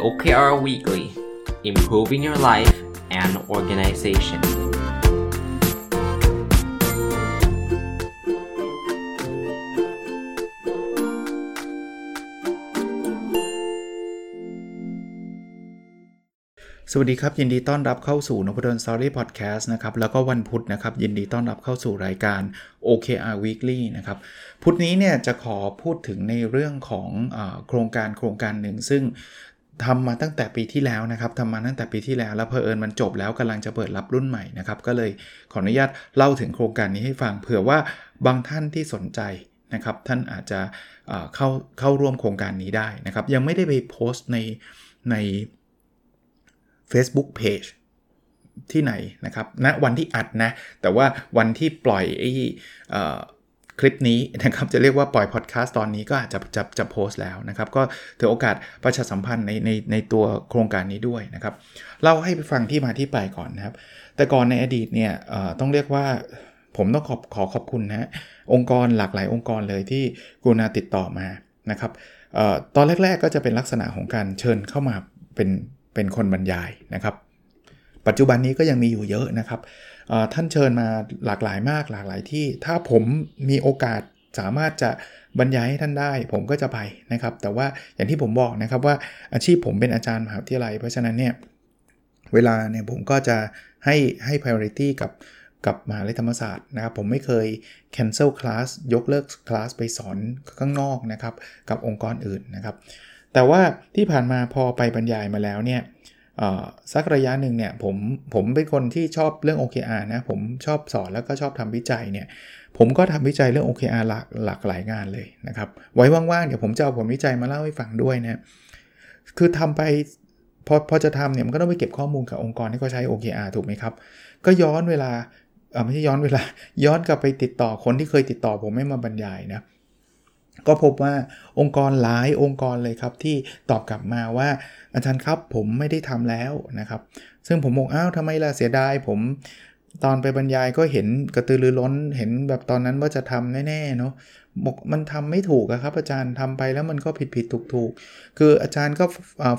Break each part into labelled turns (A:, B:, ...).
A: OKR Weekly Improving Your Life and Organization
B: สวัสดีครับ ยินดีต้อนรับเข้าสู่นพดลสตอรี่พอดแคสต์นะครับ แล้วก็วันพุธนะครับ ยินดีต้อนรับเข้าสู่รายการ OKR Weekly นะครับ พุธนี้เนี่ยจะขอพูดถึงในเรื่องของอโครงการโครงการหนึ่ง ซึ่ง ทำมาตั้งแต่ปีที่แล้วนะครับทำมาตั้งแต่ปีที่แล้วแล้วเพอเอิญมันจบแล้วกำลังจะเปิดรับรุ่นใหม่นะครับ ก็เลยขออนุญาตเล่าถึงโครงการนี้ให้ฟังเผื่อว่าบางท่านที่สนใจนะครับ ท่านอาจจะเข้าเข้าร่วมโครงการนี้ได้นะครับ ยังไม่ได้ไปโพสต์ในใน Facebook Page ที่ไหนนะครับณนะวันที่อัดนะ แต่ว่าวันที่ปล่อยไอ้ คลิปนี้นะครับจะเรียกว่าปล่อยพอดแคสต์ตอนนี้ก็อาจจะจะจะโพสต์แล้วนะครับ ก็ถือโอกาสประชาสัมพันธ์ในในในตัวโครงการนี้ด้วยนะครับเล่าให้ไปฟังที่มาที่ไปก่อนนะครับ แต่ก่อนในอดีตเนี่ยต้องเรียกว่าผมต้องขอบขอขอบคุณนะองค์กรหลากหลายองค์กรเลยที่กรุณาติดต่อมานะครับออตอนแรก ๆ ก็จะเป็นลักษณะของการเชิญเข้ามาเป็นเป็นคนบรรยายนะครับ ปัจจุบันนี้ก็ยังมีอยู่เยอะนะครับ ท่านเชิญมาหลากหลายมากหลากหลายที่ ถ้าผมมีโอกาสสามารถจะบรรยายให้ท่านได้ ผมก็จะไปนะครับ แต่ว่าอย่างที่ผมบอกนะครับว่าอาชีพผมเป็นอาจารย์มหาวิทยาลัย เพราะฉะนั้นเนี่ยเวลาเนี่ยผมก็จะให้ให้ priority กับกับมหาลัยธรรมศาสตร์นะครับ ผมไม่เคย cancel class ยกเลิกคลาสไปสอนข้างนอกนะครับ กับองค์กรอื่นนะครับ แต่ว่าที่ผ่านมาพอไปบรรยายมาแล้วเนี่ย สักระยะหนึ่งเนี่ยผมผมเป็นคนที่ชอบเรื่อง OKR นะผมชอบสอนแล้วก็ชอบทำวิจัยเนี่ยผมก็ทำวิจัยเรื่อง OKR หลากหลากหลายงานเลยนะครับ ไว้ว่างๆเดี๋ยวผมจะเอาผลวิจัยมาเล่าให้ฟังด้วยนะคือทำไปพอพอจะทำเนี่ยมันก็ต้องไปเก็บข้อมูลกับองค์กรที่เขาใช้ OKR ถูกไหมครับ ก็ย้อนเวลาไม่ใช่ย้อนเวลาย้อนกลับไปติดต่อคนที่เคยติดต่อผมไม่มาบรรยายนะ ก็พบว่าองค์กรหลายองค์กรเลยครับที่ตอบกลับมาว่าอาจารย์ครับผมไม่ได้ทำแล้วนะครับ ซึ่งผมบอกอ้าวทำไมล่ะเสียดายผมตอนไปบรรยายก็เห็นกระตือรือร้นเห็นแบบตอนนั้นว่าจะทำแน่ๆเนาะบอกมันทำไม่ถูกครับ อาจารย์ทำไปแล้วมันก็ผิดผิดถูกถูกคืออาจารย์ก็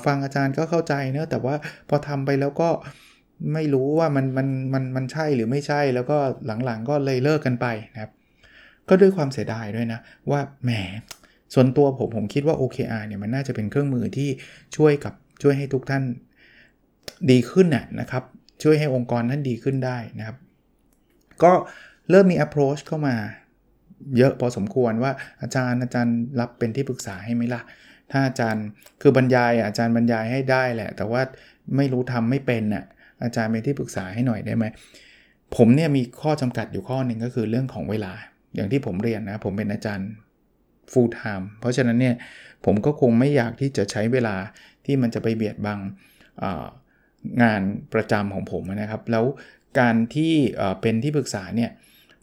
B: ฟังอาจารย์ก็เข้าใจเนะแต่ว่าพอทำไปแล้วก็ไม่รู้ว่ามันมันมันมันใช่หรือไม่ใช่แล้วก็หลังๆก็เลยเลิกกันไปนะครับ ก็ด้วยความเสียดายด้วยนะ ว่าแหมส่วนตัวผมผมคิดว่า OKR เนี่ยมันน่าจะเป็นเครื่องมือที่ช่วยกับช่วยให้ทุกท่านดีขึ้นน่ะนะครับ ช่วยให้องค์กรนั้นดีขึ้นได้นะครับ ก็เริ่มมี approach เข้ามาเยอะพอสมควรว่าอาจารย์อาจารย์รับเป็นที่ปรึกษาให้ไหมล่ะ ถ้าอาจารย์คือบรรยายอาจารย์บรรยายให้ได้แหละ แต่ว่าไม่รู้ทำไม่เป็นน่ะอาจารย์เป็นที่ปรึกษาให้หน่อยได้ไหมผมเนี่ยมีข้อจำกัดอยู่ข้อหนึ่งก็คือเรื่องของเวลา อย่างที่ผมเรียนนะ ผมเป็นอาจารย์ full time เพราะฉะนั้นเนี่ยผมก็คงไม่อยากที่จะใช้เวลาที่มันจะไปเบียดบังงานประจำของผมนะครับ แล้วการที่เป็นที่ปรึกษาเนี่ย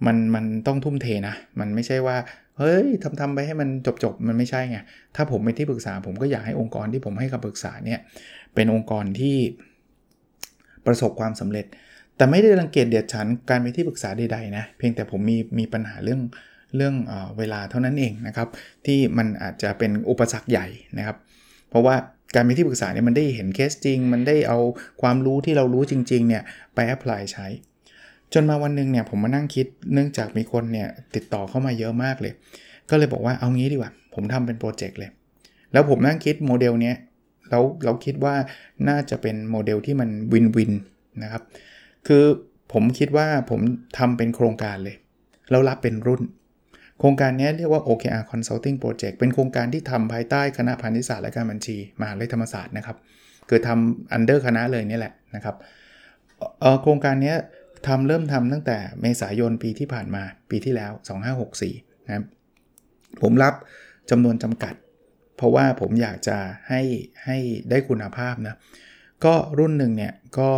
B: มันมันต้องทุ่มเทนะ มันไม่ใช่ว่า เฮ้ยทำทำไปให้มันจบจบมันไม่ใช่ไง ถ้าผมเป็นที่ปรึกษา ผมก็อยากให้องค์กรที่ผมให้คำปรึกษาเนี่ยเป็นองค์กรที่ประสบความสำเร็จ แต่ไม่ได้รังเกียจเดียดฉันท์การเป็นที่ปรึกษาใดๆนะ เพียงแต่ผมมีมีปัญหาเรื่องเรื่องเอเวลาเท่านั้นเองนะครับ ที่มันอาจจะเป็นอุปสรรคใหญ่นะครับ เพราะว่าการเป็นที่ปรึกษาเนี่ยมันได้เห็นเคสจริง มันได้เอาความรู้ที่เรารู้จริงๆเนี่ยไป apply ใช้ จนมาวันหนึ่งเนี่ยผมมานั่งคิดเนื่องจากมีคนเนี่ยติดต่อเข้ามาเยอะมากเลย ก็เลยบอกว่าเอางี้ดีกว่า ผมทำเป็น project เลย แล้วผมนั่งคิดโมเดลเนี้ยแล้วเราคิดว่าน่าจะเป็นโมเดลที่มัน win-win นะครับ คือผมคิดว่าผมทำเป็นโครงการเลย แล้วรับเป็นรุ่น โครงการนี้เรียกว่า OKR Consulting Project เป็นโครงการที่ทำภายใต้คณะพาณิชยศาสตร์และการบัญชีมหาวิทยาลัยธรรมศาสตร์นะครับ คือทำ under คณะเลยนี่แหละนะครับโครงการนี้ทำเริ่มทำตั้งแต่เมษายนปีที่ผ่านมาปีที่แล้ว 2564นะครับผมรับจำนวนจำกัด เพราะว่าผมอยากจะให้ให้ได้คุณภาพนะ ก็รุ่นหนึ่งเนี่ยก็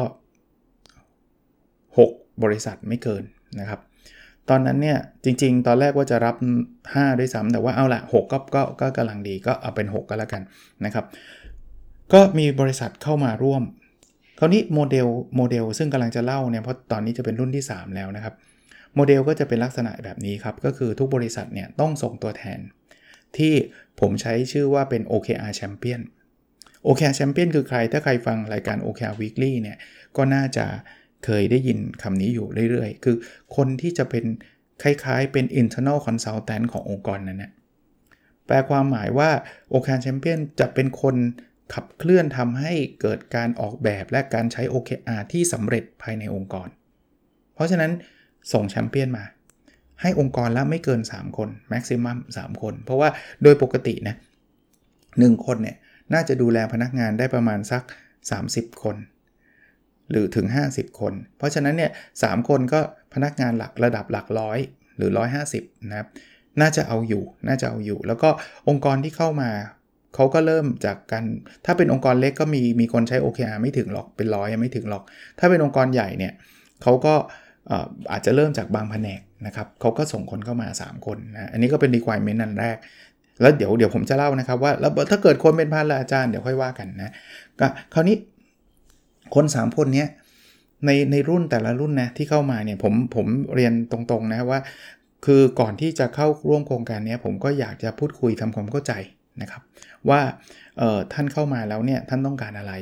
B: 6 บริษัทไม่เกินนะครับ ตอนนั้นเนี่ยจริง ๆ ตอนแรกว่าจะรับ 5 ด้วยซ้ำแต่ว่าเอาละ6ก็ก็ก็กำลังดีก็เอาเป็น 6 ก็แล้วกันนะครับ ก็มีบริษัทเข้ามาร่วมคราวนี้โมเดลโมเดลซึ่งกำลังจะเล่าเนี่ยเพราะตอนนี้จะเป็นรุ่นที่ 3 แล้วนะครับโมเดลก็จะเป็นลักษณะแบบนี้ครับ ก็คือทุกบริษัทเนี่ยต้องส่งตัวแทน ที่ผมใช้ชื่อว่าเป็น OKR Champion โอเคแชมเปี้ยนคือใครถ้าใครฟังรายการ OKR Weekly เนี่ยก็น่าจะ เคยได้ยินคำนี้อยู่เรื่อยๆ คือคนที่จะเป็นคล้ายๆ เป็น internal consultant ขององค์กรนั้นนะแปลความหมายว่า OKR Champion จะเป็นคนขับเคลื่อนทำให้เกิดการออกแบบและการใช้ OKR ที่สำเร็จภายในองค์กร เพราะฉะนั้นส่งแชมเปี้ยนมา ให้องค์กรละไม่เกิน 3 คนแม็กซิมัม3คน เพราะว่าโดยปกตินะหคนเนี่ยน่าจะดูแลพนักงานได้ประมาณสัก 30 คน หรือถึง 50 คน เพราะฉะนั้นเนี่ยสคนก็พนักงานหลักระดับหลักร้อยหรือ 150นะครับน่าจะเอาอยู่ น่าจะเอาอยู่ แล้วก็องค์กรที่เข้ามาเขาก็เริ่มจากการ ถ้าเป็นองค์กรเล็กก็มีมีคนใช้ OKR ไม่ถึงหรอกเป็นร้อยไม่ถึงหรอก ถ้าเป็นองค์กรใหญ่เนี่ยเขาก็อาจจะเริ่มจากบางแผนกนะครับเขาก็ส่งคนเข้ามา 3 คนนะอันนี้ก็เป็น requirement นันแรก แล้วเดี๋ยวเดี๋ยวผมจะเล่านะครับว่าแล้วถ้าเกิดคนเป็นพันละอาจารย์เดี๋ยวค่อยว่ากันนะคราวนี้ คน3คนนี้ในในรุ่นแต่ละรุ่นนะที่เข้ามาเนี่ยผมผมเรียนตรงๆนะว่า คือก่อนที่จะเข้าร่วมโครงการนี้ผมก็อยากจะพูดคุยทำความเข้าใจนะครับ ว่าท่านเข้ามาแล้วเนี่ยท่านต้องการอะไร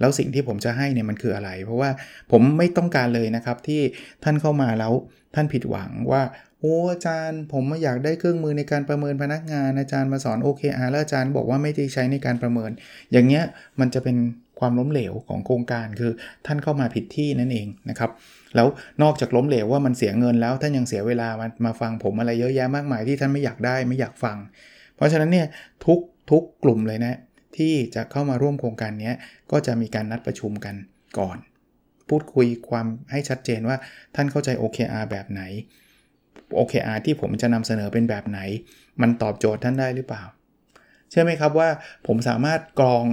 B: แล้วสิ่งที่ผมจะให้เนี่ยมันคืออะไร เพราะว่าผมไม่ต้องการเลยนะครับที่ท่านเข้ามาแล้วท่านผิดหวังว่าโอ้อาจารย์ ผมไม่อยากได้เครื่องมือในการประเมินพนักงานอาจารย์มาสอน OKR แล้วอาจารย์บอกว่าไม่ได้ใช้ในการประเมิน อย่างเงี้ยมันจะเป็น ความล้มเหลวของโครงการคือท่านเข้ามาผิดที่นั่นเองนะครับ แล้วนอกจากล้มเหลวว่ามันเสียเงินแล้วท่านยังเสียเวลามามาฟังผมอะไรเยอะแยะมากมายที่ท่านไม่อยากได้ไม่อยากฟัง เพราะฉะนั้นเนี่ยทุกทุกกลุ่มเลยนะที่จะเข้ามาร่วมโครงการนี้ก็จะมีการนัดประชุมกันก่อน พูดคุยความให้ชัดเจนว่าท่านเข้าใจ OKR แบบไหน OKR ที่ผมจะนำเสนอเป็นแบบไหน มันตอบโจทย์ท่านได้หรือเปล่า เชื่อไหมครับว่าผมสามารถกรอง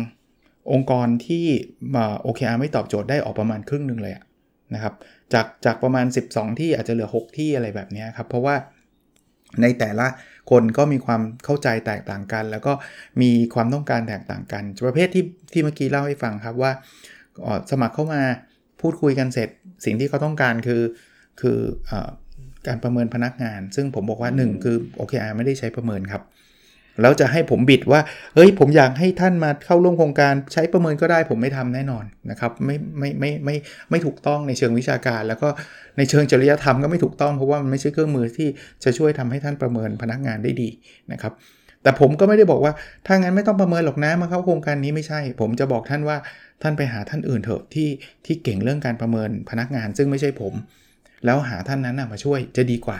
B: องค์กรที่มา OKR ไม่ตอบโจทย์ได้ออกประมาณครึ่งหนึ่งเลยนะครับจากจากประมาณ 12 ที่อาจจะเหลือ 6 ที่อะไรแบบนี้ครับ เพราะว่าในแต่ละคนก็มีความเข้าใจแตกต่างกัน แล้วก็มีความต้องการแตกต่างกัน ประเภทที่ที่เมื่อกี้เล่าให้ฟังครับว่าสมัครเข้ามาพูดคุยกันเสร็จ สิ่งที่เขาต้องการคือคืออการประเมินพนักงาน ซึ่งผมบอกว่า 1 คือ OKR ไม่ได้ใช้ประเมินครับ แล้วจะให้ผมบิดว่าเฮ้ยผมอยากให้ท่านมาเข้าร่วมโครงการใช้ประเมินก็ได้ผมไม่ทำแน่นอนนะครับไม่ไม่ไม่ไม่ไม่ถูกต้องในเชิงวิชาการ แล้วก็ในเชิงจริยธรรมก็ไม่ถูกต้องเพราะว่ามันไม่ใช่เครื่องมือที่จะช่วยทำให้ท่านประเมินพนักงานได้ดีนะครับแต่ผมก็ไม่ได้บอกว่าถ้างั้นไม่ต้องประเมินหรอกนะมาเข้าโครงการนี้ไม่ใช่ ผมจะบอกท่านว่าท่านไปหาท่านอื่นเถอะที่ที่เก่งเรื่องการประเมินพนักงาน ซึ่งไม่ใช่ผม แล้วหาท่านนั้นมาช่วยจะดีกว่า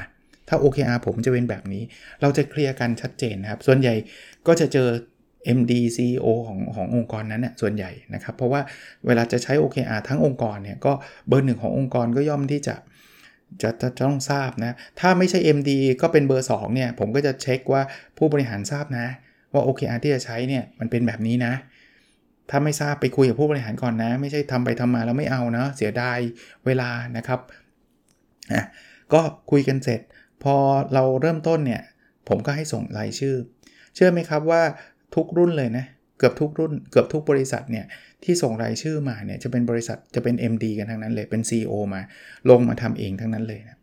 B: ถ้า OKR ผมจะเป็นแบบนี้ เราจะเคลียร์กันชัดเจนนะครับ ส่วนใหญ่ก็จะเจอ MD CEO ของขององค์กรนั้นเนี่ยส่วนใหญ่นะครับ เพราะว่าเวลาจะใช้ OKR ทั้งองค์กรเนี่ยก็เบอร์หนึ่งขององค์กรก็ย่อมที่จะจะจะต้องทราบนะ ถ้าไม่ใช่ MD ก็เป็นเบอร์2เนี่ยผมก็จะเช็คว่าผู้บริหารทราบนะ ว่า OKR ที่จะใช้เนี่ยมันเป็นแบบนี้นะ ถ้าไม่ทราบไปคุยกับผู้บริหารก่อนนะ ไม่ใช่ทำไปทำมาแล้วไม่เอานะเสียดายเวลานะครับอะก็คุยกันเสร็จ พอเราเริ่มต้นเนี่ย ผมก็ให้ส่งรายชื่อ เชื่อไหมครับว่าทุกรุ่นเลยนะ เกือบทุกรุ่น เกือบทุกบริษัทเนี่ยที่ส่งรายชื่อมาเนี่ยจะเป็นบริษัทจะเป็น MD กันทั้งนั้นเลยเป็น CEO มาลงมาทำเองทั้งนั้นเลยนะ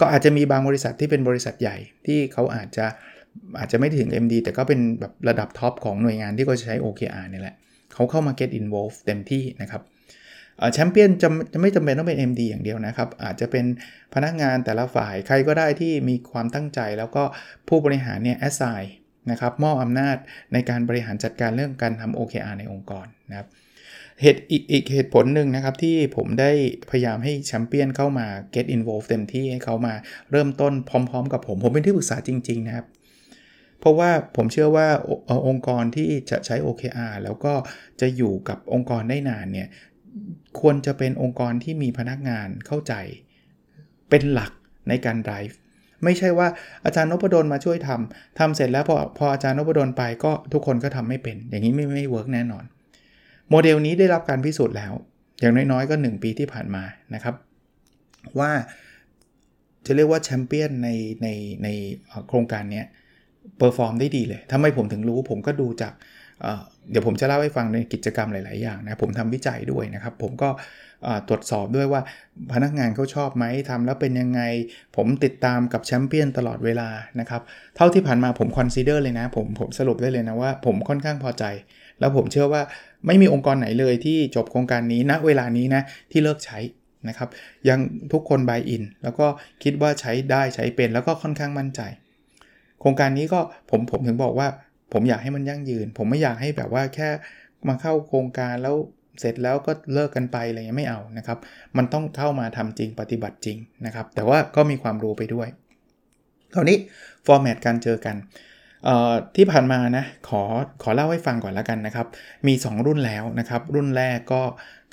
B: ก็อาจจะมีบางบริษัทที่เป็นบริษัทใหญ่ที่เขาอาจจะอาจจะไม่ถึง MD แต่ก็เป็นแบบระดับท็อปของหน่วยงานที่เขาจะใช้ OKR นี่ยแหละเขาเข้ามา get involved เต็มที่นะครับ แชมเปี้ยนจะจะไม่จำเป็นต้องเป็น MD อย่างเดียวนะครับ อาจจะเป็นพนักงานแต่ละฝ่ายใครก็ได้ที่มีความตั้งใจ แล้วก็ผู้บริหารเนี่ยแอสไซน์นะครับมอบอำนาจในการบริหารจัดการเรื่องการทำ OKR ในองค์กรนะครับเหตุอีกอีกเหตุผลหนึ่งนะครับที่ผมได้พยายามให้แชมเปี้ยนเข้ามา get involved เต็มที่ให้เขามาเริ่มต้นพร้อม ๆ กับผม ผมเป็นที่ปรึกษาจริง ๆ นะครับ เพราะว่าผมเชื่อว่าองค์กรที่จะใช้ OKR แล้วก็จะอยู่กับองค์กรได้นานเนี่ย ควรจะเป็นองค์กรที่มีพนักงานเข้าใจ เป็นหลักในการ drive ไม่ใช่ว่าอาจารย์นพดลมาช่วยทำทำเสร็จแล้วพอพออาจารย์นพดลไปก็ทุกคนก็ทำไม่เป็น อย่างนี้ไม่ไม่ work แน่นอน โมเดลนี้ได้รับการพิสูจน์แล้ว อย่างน้อยๆก็ 1 ปีที่ผ่านมานะครับ ว่าจะเรียกว่าแชมเปี้ยนในในในโครงการนี้ perform ได้ดีเลยทำไมผมถึงรู้ผมก็ดูจาก เดี๋ยวผมจะเล่าให้ฟังในกิจกรรมหลาย ๆ อย่างนะ ผมทำวิจัยด้วยนะครับ ผมก็ตรวจสอบด้วยว่าพนักงานเขาชอบไหมทำแล้วเป็นยังไง ผมติดตามกับแชมเปี้ยนตลอดเวลานะครับ เท่าที่ผ่านมาผม consider เลยนะ ผมผมสรุปได้เลยนะว่าผมค่อนข้างพอใจ แล้วผมเชื่อว่าไม่มีองค์กรไหนเลยที่จบโครงการนี้ณนะเวลานี้นะที่เลิกใช้นะครับ ยังทุกคน buy in แล้วก็คิดว่าใช้ได้ใช้เป็นแล้วก็ค่อนข้างมั่นใจ โครงการนี้ก็ผมผมถึงบอกว่า ผมอยากให้มันยั่งยืน ผมไม่อยากให้แบบว่าแค่มาเข้าโครงการแล้วเสร็จแล้วก็เลิกกันไปอะไรเงี้ยไม่เอานะครับ มันต้องเข้ามาทำจริงปฏิบัติจริงนะครับ แต่ว่าก็มีความรู้ไปด้วยคราวนี้ฟอร์แมตการเจอกันที่ผ่านมานะขอขอเล่าให้ฟังก่อนแล้วกันนะครับ มี 2 รุ่นแล้วนะครับ รุ่นแรกก็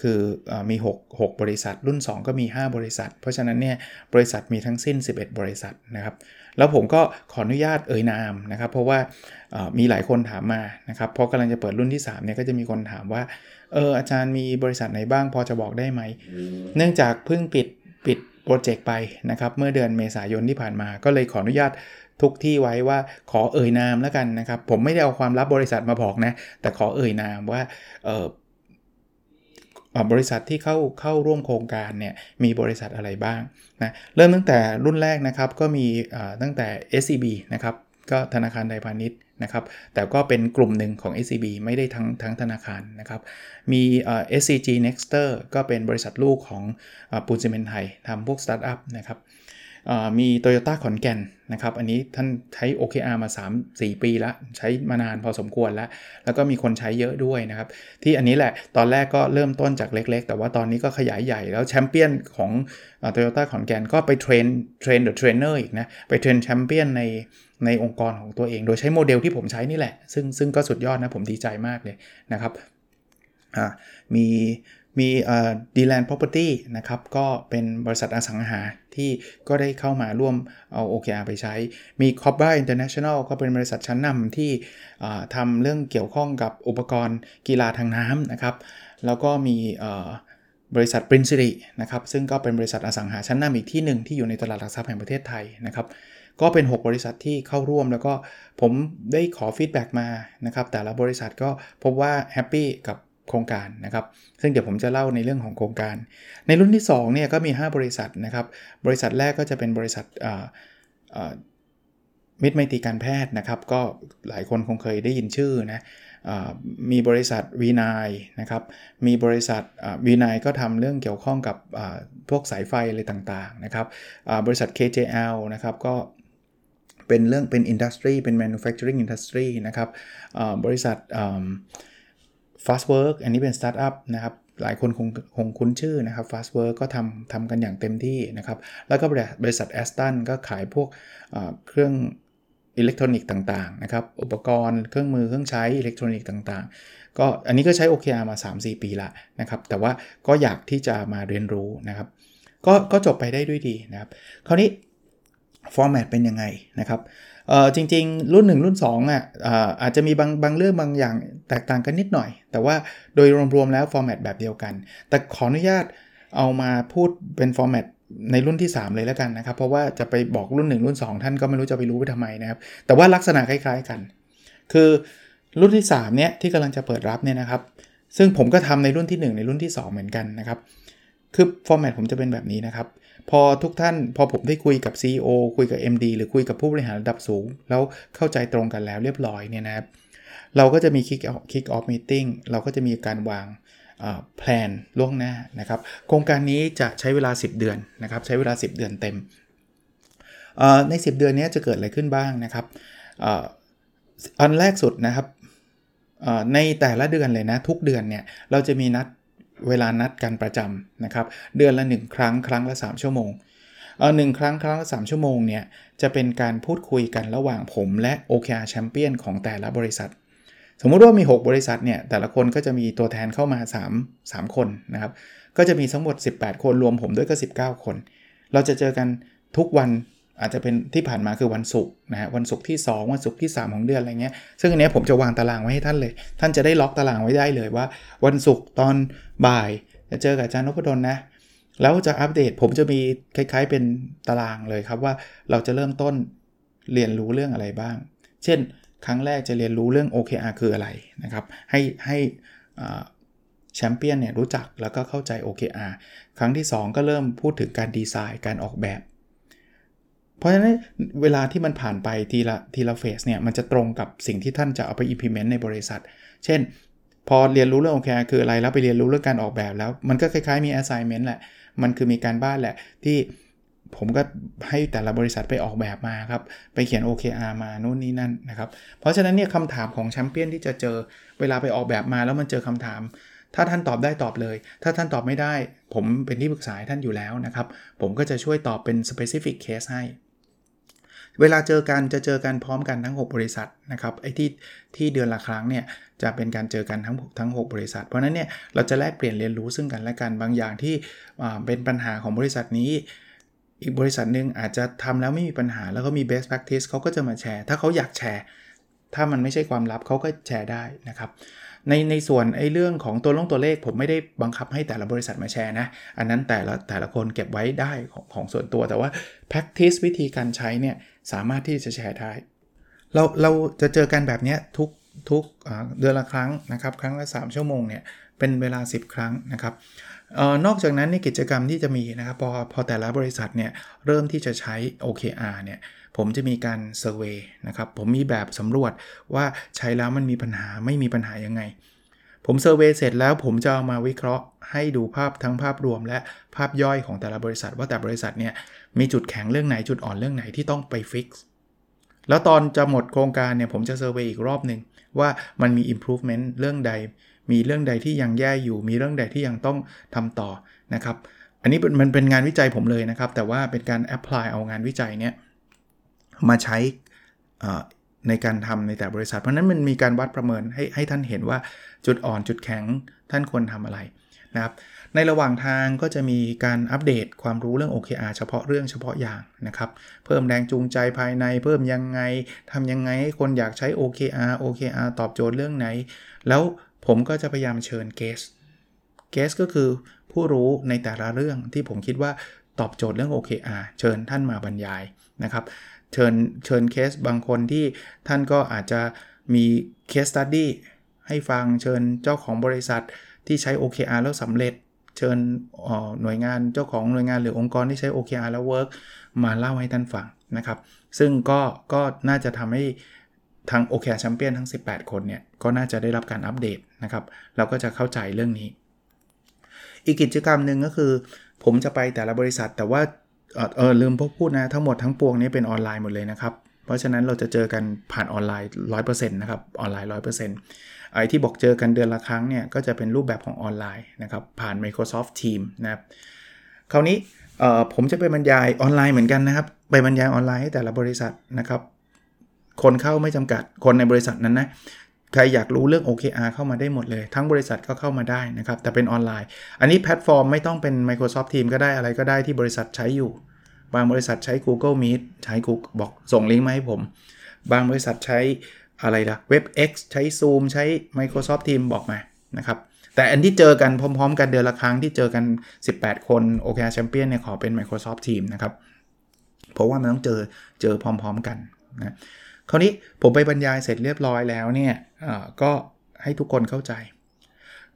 B: คืออมี 6 6 บริษัท รุ่น 2 ก็มี 5 บริษัท เพราะฉะนั้นเนี่ยบริษัทมีทั้งสิ้น 11 บริษัทนะครับ แล้วผมก็ขออนุญาตเอ่ยนามนะครับ เพราะว่ามีหลายคนถามมานะครับเพราะกำลังจะเปิดรุ่นที่3เนี่ยก็จะมีคนถามว่าเอออาจารย์มีบริษัทไหนบ้างพอจะบอกได้ไหม เนื่องจากเพิ่งปิดปิดโปรเจกต์ไปนะครับเมื่อเดือนเมษายนที่ผ่านมา ก็เลยขออนุญาตทุกที่ไว้ว่าขอเอ่ยนามแล้วกันนะครับ ผมไม่ได้เอาความลับบริษัทมาบอกนะ แต่ขอเอ่ยนามว่าเออ บริษัทที่เข้าเข้าร่วมโครงการเนี่ยมีบริษัทอะไรบ้างนะเริ่มตั้งแต่รุ่นแรกนะครับก็มีตั้งแต่ SCB นะครับก็ธนาคารไทยพาณิชย์นะครับแต่ก็เป็นกลุ่มหนึ่งของ SCB ไม่ได้ทั้งทั้งธนาคารนะครับมี SCG Nexter ก็เป็นบริษัทลูกของปูนซิเมนต์ไทยทำพวกสตาร์ทอัพนะครับ มี Toyota ขอนแก่นนะครับ อันนี้ท่านใช้ OKR มา 3-4 ปีแล้วใช้มานานพอสมควรแล้ว แล้วก็มีคนใช้เยอะด้วยนะครับ ที่อันนี้แหละตอนแรกก็เริ่มต้นจากเล็ก ๆ แต่ว่าตอนนี้ก็ขยายใหญ่แล้วแชมเปี้ยนของโตโยต้าขอนแก่นก็ไป train train the trainer อีกนะ ไป train champion ในในองค์กรของตัวเอง โดยใช้โมเดลที่ผมใช้นี่แหละ ซึ่งซึ่งก็สุดยอดนะผมดีใจมากเลยนะครับมี มี D-Land Property นะครับ ก็เป็นบริษัทอสังหาที่ก็ได้เข้ามาร่วมเอา OKR ไปใช้ มี c o b r a International ก็เป็นบริษัทชั้นนำที่ทำเรื่องเกี่ยวข้องกับอุปกรณ์กีฬาทางน้ำนะครับ แล้วก็มีบริษัทปริญสิรินะครับ ซึ่งก็เป็นบริษัทอสังหาชั้นนำอีกที่หนึ่งที่อยู่ในตลาดหลักทรัพย์แห่งประเทศไทยนะครับก็เป็น 6 บริษัทที่เข้าร่วมแล้วก็ผมได้ขอ feedback มานะครับ แต่ละบริษัทก็พบว่า happy กับ โครงการนะครับ ซึ่งเดี๋ยวผมจะเล่าในเรื่องของโครงการ ในรุ่นที่2เนี่ยก็มี 5 บริษัทนะครับ บริษัทแรกก็จะเป็นบริษัทมิตรไมตรีการแพทย์นะครับ ก็หลายคนคงเคยได้ยินชื่อนะมีบริษัทวีนายนะครับ มีบริษัทวีนายก็ทำเรื่องเกี่ยวข้องกับพวกสายไฟอะไรต่างๆนะครับบริษัท KJL นะครับก็เป็นเรื่องเป็น industry เป็น manufacturing industry นะครับบริษัท Fastwork อันนี้เป็นสตาร์ทอัพนะครับหลายคนคงคงคุ้นชื่อนะครับ Fastwork ก็ทำทำกันอย่างเต็มที่นะครับ แล้วก็บริษัท Aston ก็ขายพวกเครื่องอิเล็กทรอนิกส์ต่างๆนะครับ อุปกรณ์เครื่องมือเครื่องใช้อิเล็กทรอนิกส์ต่างๆ ก็อันนี้ก็ใช้ OKR มา 3-4 ปีละนะครับ แต่ว่าก็อยากที่จะมาเรียนรู้นะครับ ก็ก็จบไปได้ด้วยดีนะครับ คราวนี้ format เป็นยังไงนะครับ เออจริงๆ รุ่น 1 รุ่น2อะอาจจะมีบางบางเรื่องบางอย่างแตกต่างกันนิดหน่อย แต่ว่าโดยรวมๆแล้ว format แบบเดียวกัน แต่ขออนุญาตเอามาพูดเป็นฟอร์แมตในรุ่นที่ 3 เลยแล้วกันนะครับ เพราะว่าจะไปบอกรุ่น 1 รุ่น 2 ท่านก็ไม่รู้จะไปรู้ไปทำไมนะครับ แต่ว่าลักษณะคล้ายๆกัน คือรุ่นที่ 3 เนี้ยที่กำลังจะเปิดรับเนี่ยนะครับ ซึ่งผมก็ทำในรุ่นที่ 1 ในรุ่นที่ 2 เหมือนกันนะครับ คือฟอร์แมตผมจะเป็นแบบนี้นะครับ พอทุกท่านพอผมได้คุยกับ CEO คุยกับ MD หรือคุยกับผู้บริหารระดับสูง แล้วเข้าใจตรงกันแล้วเรียบร้อยเนี่ยนะครับ เราก็จะมี kick off kick off meeting เราก็จะมีการวางแผนล่วงหน้านะครับ โครงการนี้จะใช้เวลา 10 เดือนนะครับ ใช้เวลา 10 เดือนเต็ม ใน 10 เดือนนี้จะเกิดอะไรขึ้นบ้างนะครับอันแรกสุดนะครับในแต่ละเดือนเลยนะทุกเดือนเนี่ยเราจะมีนัด เวลานัดกันประจำนะครับ เดือนละ 1 ครั้งครั้งละ 3 ชั่วโมงเออหครั้งครั้งละ3ชั่วโมงเนี่ยจะเป็นการพูดคุยกันระหว่างผมและ OKR แชมเปี้ยนของแต่ละบริษัท สมมุติว่ามี 6 บริษัทเนี่ยแต่ละคนก็จะมีตัวแทนเข้ามา 3 3 คนนะครับ ก็จะมีทั้งหมด 18 คนรวมผมด้วยก็ 19 คน เราจะเจอกันทุกวัน อาจจะเป็นที่ผ่านมาคือวันศุกร์นะฮะวันศุกร์ที่ 2 วันศุกร์ที่ 3 ของเดือนอะไรเงี้ยซึ่งอันนี้ผมจะวางตารางไว้ให้ท่านเลย ท่านจะได้ล็อกตารางไว้ได้เลยว่า วันศุกร์ตอนบ่ายจะเจอกับอาจารย์นพดลนะแล้วจะอัปเดตผมจะมีคล้าย ๆ เป็นตารางเลยครับว่าเราจะเริ่มต้นเรียนรู้เรื่องอะไรบ้าง เช่น ครั้งแรกจะเรียนรู้เรื่อง OKR คืออะไรนะครับ ให้ให้แชมเปี้ยนเนี่ยรู้จักแล้วก็เข้าใจ OKR ครั้งที่ 2 ก็เริ่มพูดถึงการดีไซน์การออกแบบ เพราะฉะนั้นเวลาที่มันผ่านไปทีละทีละเฟสเนี่ยมันจะตรงกับสิ่งที่ท่านจะเอาไป implement ในบริษัท เช่น พอเรียนรู้เรื่อง OKR คืออะไรแล้วไปเรียนรู้เรื่องการออกแบบแล้ว มันก็คล้ายๆมี assignment แหละ มันคือมีการบ้านแหละที่ผมก็ให้แต่ละบริษัทไปออกแบบมาครับ ไปเขียน OKR มานู่นนี่นั่นนะครับ เพราะฉะนั้นเนี่ยคำถามของแชมเปี้ยนที่จะเจอเวลาไปออกแบบมาแล้วมันเจอคำถาม ถ้าท่านตอบได้ตอบเลย ถ้าท่านตอบไม่ได้ ผมเป็นที่ปรึกษาท่านอยู่แล้วนะครับ ผมก็จะช่วยตอบเป็น specific case ให้ เวลาเจอกันจะเจอกันพร้อมกันทั้ง 6 บริษัทนะครับไอ้ที่ที่เดือนละครั้งเนี่ยจะเป็นการเจอกันทั้งทั้ง 6 บริษัท เพราะนั้นเนี่ยเราจะแลกเปลี่ยนเรียนรู้ซึ่งกันและกันบางอย่างที่เป็นปัญหาของบริษัทนี้อีกบริษัทหนึ่งอาจจะทำแล้วไม่มีปัญหาแล้วก็มี best practice เขาก็จะมาแชร์ ถ้าเขาอยากแชร์ ถ้ามันไม่ใช่ความลับเขาก็แชร์ได้นะครับ ในในส่วนไอ้เรื่องของตัวลงตัวเลข ผมไม่ได้บังคับให้แต่ละบริษัทมาแชร์นะ อันนั้นแต่ละแต่ละคนเก็บไว้ได้ของของส่วนตัวแต่ว่า practice วิธีการใช้เนี่ยสามารถที่จะแชร์ได้ เราเราจะเจอกันแบบนี้ทุกทุกเดือนละครั้งนะครับ ครั้งละ 3 ชั่วโมงเนี่ยเป็นเวลา 10 ครั้งนะครับออนอกจากนั้นในกิจกรรมที่จะมีนะครับพอพอแต่ละบริษัทเนี่ยเริ่มที่จะใช้ OKR เนี่ย ผมจะมีการเซอร์เวยนะครับ ผมมีแบบสำรวจว่าใช้แล้วมันมีปัญหาไม่มีปัญหายังไง ผมเซอร์เวยเสร็จแล้วผมจะเอามาวิเคราะห์ ให้ดูภาพทั้งภาพรวม และภาพย่อยของแต่ละบริษัท ว่าแต่บริษัทเนี่ยมีจุดแข็งเรื่องไหนจุดอ่อนเรื่องไหนที่ต้องไปฟิกซ์แล้วตอนจะหมดโครงการเนี่ยผมจะเซอร์เวยอีกรอบหนึ่งว่ามันมี improvement เรื่องใด มีเรื่องใดที่ยังแย่อยู่ มีเรื่องใดที่ยังต้องทำต่อนะครับ อันนี้มันเป็นงานวิจัยผมเลยนะครับ แต่ว่าเป็นการแอพพลายเอางานวิจัยเนี้ย มาใช้ในการทำในแต่บริษัท เพราะนั้นมันมีการวัดประเมินให้ให้ท่านเห็นว่าจุดอ่อนจุดแข็งท่านควรทำอะไรนะครับในระหว่างทางก็จะมีการอัปเดตความรู้เรื่อง OKR เฉพาะเรื่องเฉพาะอย่างนะครับเพิ่มแรงจูงใจภายในเพิ่มยังไงทำยังไงให้คนอยากใช้ OKR OKR ตอบโจทย์เรื่องไหน แล้วผมก็จะพยายามเชิญเกสเกสก็คือผู้รู้ในแต่ละเรื่องที่ผมคิดว่าตอบโจทย์เรื่อง OKR เชิญท่านมาบรรยายนะครับ เชิญเชิญเคสบางคนที่ท่านก็อาจจะมี case study ให้ฟังเชิญเจ้าของบริษัทที่ใช้ OKR แล้วสำเร็จ เชิญหน่วยงานเจ้าของหน่วยงานหรือองค์กรที่ใช้ OKR แล้ว work มาเล่าให้ท่านฟังนะครับ ซึ่งก็ก็น่าจะทำให้ทั้ง OKR champion ทั้ง 18 คนเนี่ยก็น่าจะได้รับการอัปเดตนะครับ เราก็จะเข้าใจเรื่องนี้ อีกกิจกรรมหนึ่งก็คือ ผมจะไปแต่ละบริษัทแต่ว่า เออลืมพกพูดนะ ทั้งหมดทั้งปวงนี้เป็นออนไลน์หมดเลยนะครับ เพราะฉะนั้นเราจะเจอกันผ่านออนไลน์ 100%นะครับออนไลน์ 100%ไอ้ที่บอกเจอกันเดือนละครั้งเนี่ย ก็จะเป็นรูปแบบของออนไลน์นะครับ ผ่าน Microsoft Teams นะครับคราวนี้ผมจะไปบรรยายออนไลน์เหมือนกันนะครับ ไปบรรยายออนไลน์ให้แต่ละบริษัทนะครับ คนเข้าไม่จำกัดคนในบริษัทนั้นนะ ใครอยากรู้เรื่อง OKR เข้ามาได้หมดเลย ทั้งบริษัทก็เข้ามาได้นะครับ แต่เป็นออนไลน์ อันนี้แพลตฟอร์มไม่ต้องเป็น Microsoft Teams ก็ได้อะไรก็ได้ที่บริษัทใช้อยู่ บางบริษัทใช้ Google Meet ใช้ Google บอกส่งลิงก์มาให้ผม บางบริษัทใช้อะไรล่ะ WebEx ใช้ Zoom ใช้ Microsoft Teams บอกมานะครับ แต่อันที่เจอกันพร้อม ๆ กันเดือนละครั้งที่เจอกัน 18 คน OKR Champion เนี่ยขอเป็น Microsoft Teams นะครับ เพราะว่ามันต้องเจอเจอพร้อม ๆ กันนะ คราวนี้ผมไปบรรยายเสร็จเรียบร้อยแล้วเนี่ยก็ให้ทุกคนเข้าใจ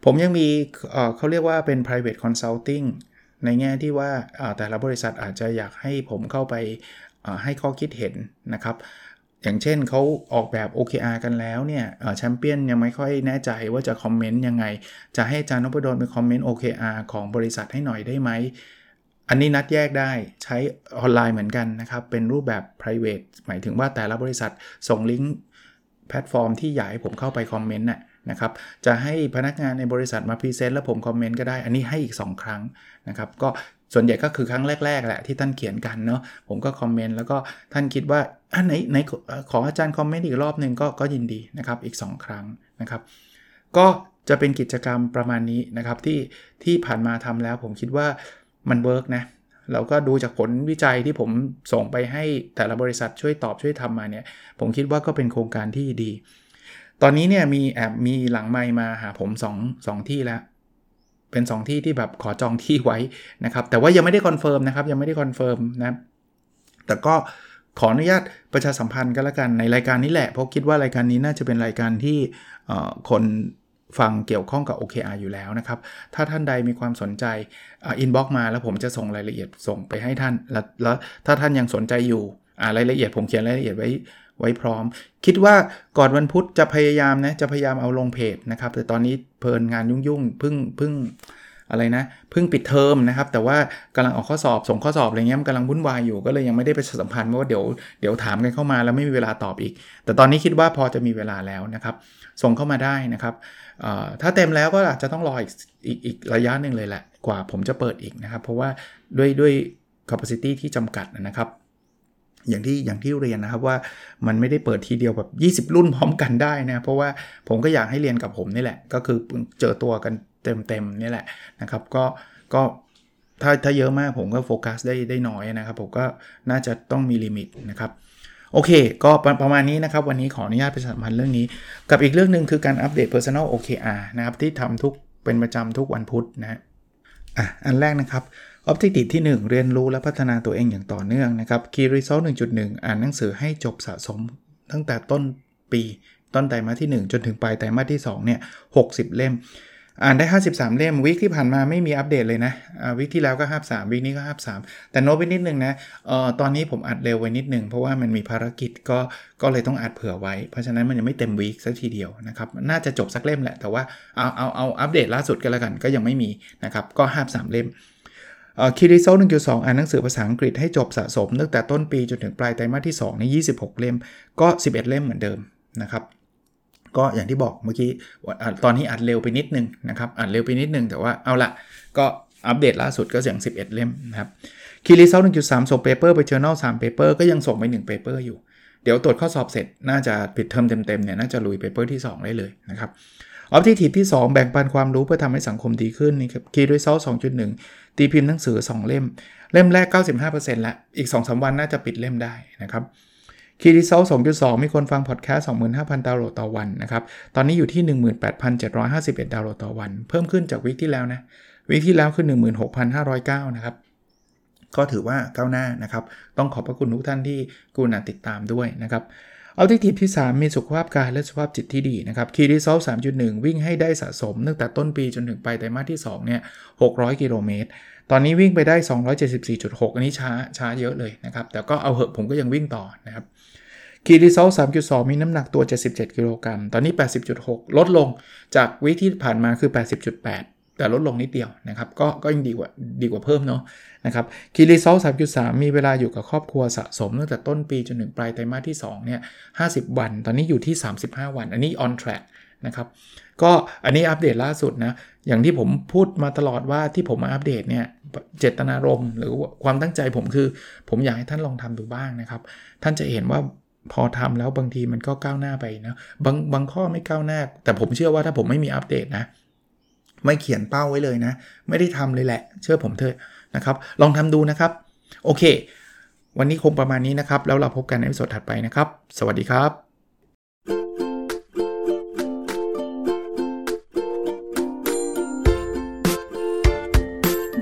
B: ผมยังมีเขาเรียกว่าเป็น private consulting ในแง่ที่ว่าแต่ละบริษัทอาจจะอยากให้ผมเข้าไปให้ข้อคิดเห็นนะครับ อย่างเช่นเขาออกแบบ OKR กันแล้วเนี่ยแชมเปี้ยนยังไม่ค่อยแน่ใจว่าจะคอมเมนต์ยังไง จะให้อาจารย์นพดลไปคอมเมนต์ OKR ของบริษัทให้หน่อยได้ไหม อันนี้นัดแยกได้ใช้ออนไลน์เหมือนกันนะครับ เป็นรูปแบบ private หมายถึงว่าแต่ละบริษัทส่งลิงก์แพลตฟอร์มที่อยากให้ผมเข้าไป comment น่ะนะครับ จะให้พนักงานในบริษัทมา present แล้วผม comment ก็ได้ อันนี้ให้อีก 2 ครั้งนะครับ ก็ส่วนใหญ่ก็คือครั้งแรกๆแหละที่ท่านเขียนกันเนาะ ผมก็ comment แล้วก็ท่านคิดว่าอันไหนไหนขออาจารย์ comment อีกรอบหนึ่งก็ก็ยินดีนะครับ อีก 2 ครั้งนะครับ ก็จะเป็นกิจกรรมประมาณนี้นะครับที่ที่ผ่านมาทำแล้วผมคิดว่า มัน work นะเราก็ดูจากผลวิจัยที่ผมส่งไปให้แต่ละบริษัทช่วยตอบช่วยทำมาเนี่ย ผมคิดว่าก็เป็นโครงการที่ดี ตอนนี้เนี่ยมีแอบมีหลังไมค์มาหาผม2 2ที่แล้ว เป็น 2 ที่ที่แบบขอจองที่ไว้นะครับ แต่ว่ายังไม่ได้ confirm นะครับยังไม่ได้ confirm นะแต่ก็ขออนุญาตประชาสัมพันธ์กันละกันในรายการนี้แหละ เพราะคิดว่ารายการนี้น่าจะเป็นรายการที่คน ฟังเกี่ยวข้องกับ OKR อยู่แล้วนะครับ ถ้าท่านใดมีความสนใจinbox มาแล้วผมจะส่งรายละเอียดส่งไปให้ท่าน แล้วแล้วถ้าท่านยังสนใจอยู่รายละเอียดผมเขียนรายละเอียดไว้ไว้พร้อม คิดว่าก่อนวันพุธจะพยายามนะจะพยายามเอาลงเพจนะครับ แต่ตอนนี้เพลินงานยุ่งๆพิ่งพิ่งอะไรนะเพิ่งปิดเทอมนะครับ แต่ว่ากำลังออกข้อสอบส่งข้อสอบอะไรเงี้ยมันกำลังวุ่นวายอยู่ก็เลยยังไม่ได้ประชาสัมพันธ์เพราะว่าเดี๋ยวเดี๋ยวถามกันเข้ามาแล้วไม่มีเวลาตอบอีก แต่ตอนนี้คิดว่าพอจะมีเวลาแล้วนะครับ ส่งเข้ามาได้นะครับถ้าเต็มแล้วก็อาจจะต้องรออีกอีกอกระยะหนึ่งเลยแหละกว่าผมจะเปิดอีกนะครับ เพราะว่าด้วยด้วย capacity ที่จำกัดนะครับ อย่างที่อย่างที่เรียนนะครับว่ามันไม่ได้เปิดทีเดียวแบบ 20 รุ่นพร้อมกันได้นะเพราะว่าผมก็อยากให้เรียนกับผมนี่แหละ ก็คือเจอตัวกันเต็มๆนี่แหละนะครับ ก็ก็ถ้าถ้าเยอะมากผมก็โฟกัสได้ได้น้อยนะครับ ผมก็น่าจะต้องมีลิมิตนะครับ โอเค ก็ประมาณนี้นะครับ วันนี้ขออนุญาตไปสัมพันธ์เรื่องนี้ กับอีกเรื่องหนึ่งคือการอัปเดต Personal OKR นะครับ ที่ทำทุกเป็นประจำทุกวันพุธนะอะอันแรกนะครับ Objective ที่ 1 เรียนรู้และพัฒนาตัวเองอย่างต่อเนื่องนะครับ Key Result 1.1อ่านหนังสือให้จบสะสม ตั้งแต่ต้นปี ต้นไตรมาสที่ 1 จนถึงปลายไตรมาสที่2เนี่ย60เล่ม อ่านได้ 53 เล่มวิกที่ผ่านมาไม่มีอัปเดตเลยนะวิกที่แล้วก็ 53วิกนี้ก็ 53 แต่โน้ตไปนิดนึงนะเอ่อตอนนี้ผมอัดเร็วไว้นิดนึง เพราะว่ามันมีภารกิจก็ก็เลยต้องอัดเผื่อไว้ เพราะฉะนั้นมันยังไม่เต็มวีคสักทีเดียวนะครับน่าจะจบสักเล่มแหละ แต่ว่าเอาเอาเอาอัปเดตล่าสุดกันแล้วกันก็ยังไม่มีนะครับก็ 53 เล่มคีรีโซ่หนึ่งจุดสองอ่านหนังสือภาษาอังกฤษให้จบสะสมตั้งแต่ต้นปีจนถึงปลายไตรมาสที่2ใน26 เล่มก็ 11 เล่มเหมือนเดิมนะครับ ก็อย่างที่บอกเมื่อกี้ตอนนี้อัดเร็วไปนิดนึงนะครับอัดเร็วไปนิดนึงแต่ว่าเอาละก็อัปเดตล่าสุดก็อย่าง11 เล่มนะครับ key result หนึ่งจุดสามส่ง paper ไป journal สาม paper ก็ยังส่งไป1 paper อยู่ เดี๋ยวตรวจข้อสอบเสร็จน่าจะปิดเทอมเต็มๆเนี่ยน่าจะลุย paper ที่ 2 ได้เลยนะครับ objective ที่ 2 แบ่งปันความรู้เพื่อทำให้สังคมดีขึ้นนี่ครับ key result สองจุดหนึ่งตีพิมพ์หนังสือ 2 เล่ม เล่มแรก 95%แล้วอีก 2-3 วันน่าจะปิดเล่มได้นะครับ key result 2.2 มีคนฟังพอดแคสต์ 25,000 ดาวน์โหลดต่อวันนะครับ ตอนนี้อยู่ที่ 18,751 ดาวน์โหลดต่อวัน เพิ่มขึ้นจากวิกที่แล้วนะ วิกที่แล้วคือ 16,509 นะครับ ก็ถือว่าก้าวหน้านะครับ ต้องขอบพระคุณทุกท่านที่กูนาติดตามด้วยนะครับเอาที่ทีที่ 3 มีสุขภาพกายและสุขภาพจิตที่ดีนะครับคีรีเซล3.1 วิ่งให้ได้สะสม ตั้งแต่ต้นปีจนถึงไปลายไตรมาสที่ 2 เนี่ย 600 กิโลเมตร ตอนนี้วิ่งไปได้ 274.6 อันนี้ช้าช้าเยอะเลยนะครับ แต่ก็เอาเหอะผมก็ยังวิ่งต่อนะครับ คีรีเซล3.2มีน้ำหนักตัว 77 กิโลกรัม ตอนนี้ 80.6 ลดลงจากวิที่ผ่านมาคือ 80.8 แต่ลดลงนิดเดียวนะครับ ก็ก็ยังดีกว่าดีกว่าเพิ่มเนาะนะครับคีรีเซล3.3มีเวลาอยู่กับครอบครัวสะสมตั้งแต่ต้นปีจนถึงปลายไตรมาสที่2เนี่ย50 วัน ตอนนี้อยู่ที่ 35 วัน อันนี้ on track นะครับ ก็อันนี้อัปเดตล่าสุดนะ อย่างที่ผมพูดมาตลอดว่าที่ผมมาอัปเดตเนี่ย เจตนารมณ์หรือความตั้งใจผมคือ ผมอยากให้ท่านลองทำดูบ้างนะครับ ท่านจะเห็นว่า พอทำแล้วบางทีมันก็ก้าวหน้าไปนะบางบางข้อไม่ก้าวหน้า แต่ผมเชื่อว่าถ้าผมไม่มีอัปเดตนะ ไม่เขียนเป้าไว้เลยนะ ไม่ได้ทำเลยแหละ เชื่อผมเถอะนะครับ ลองทำดูนะครับ โอเค วันนี้คงประมาณนี้นะครับ แล้วเราพบกันในวิดีโอถัดไปนะครับ สวัสดีครับ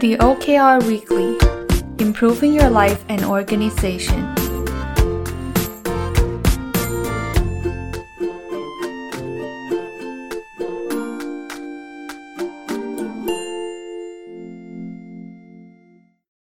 C: The OKR Weekly Improving Your Life and Organization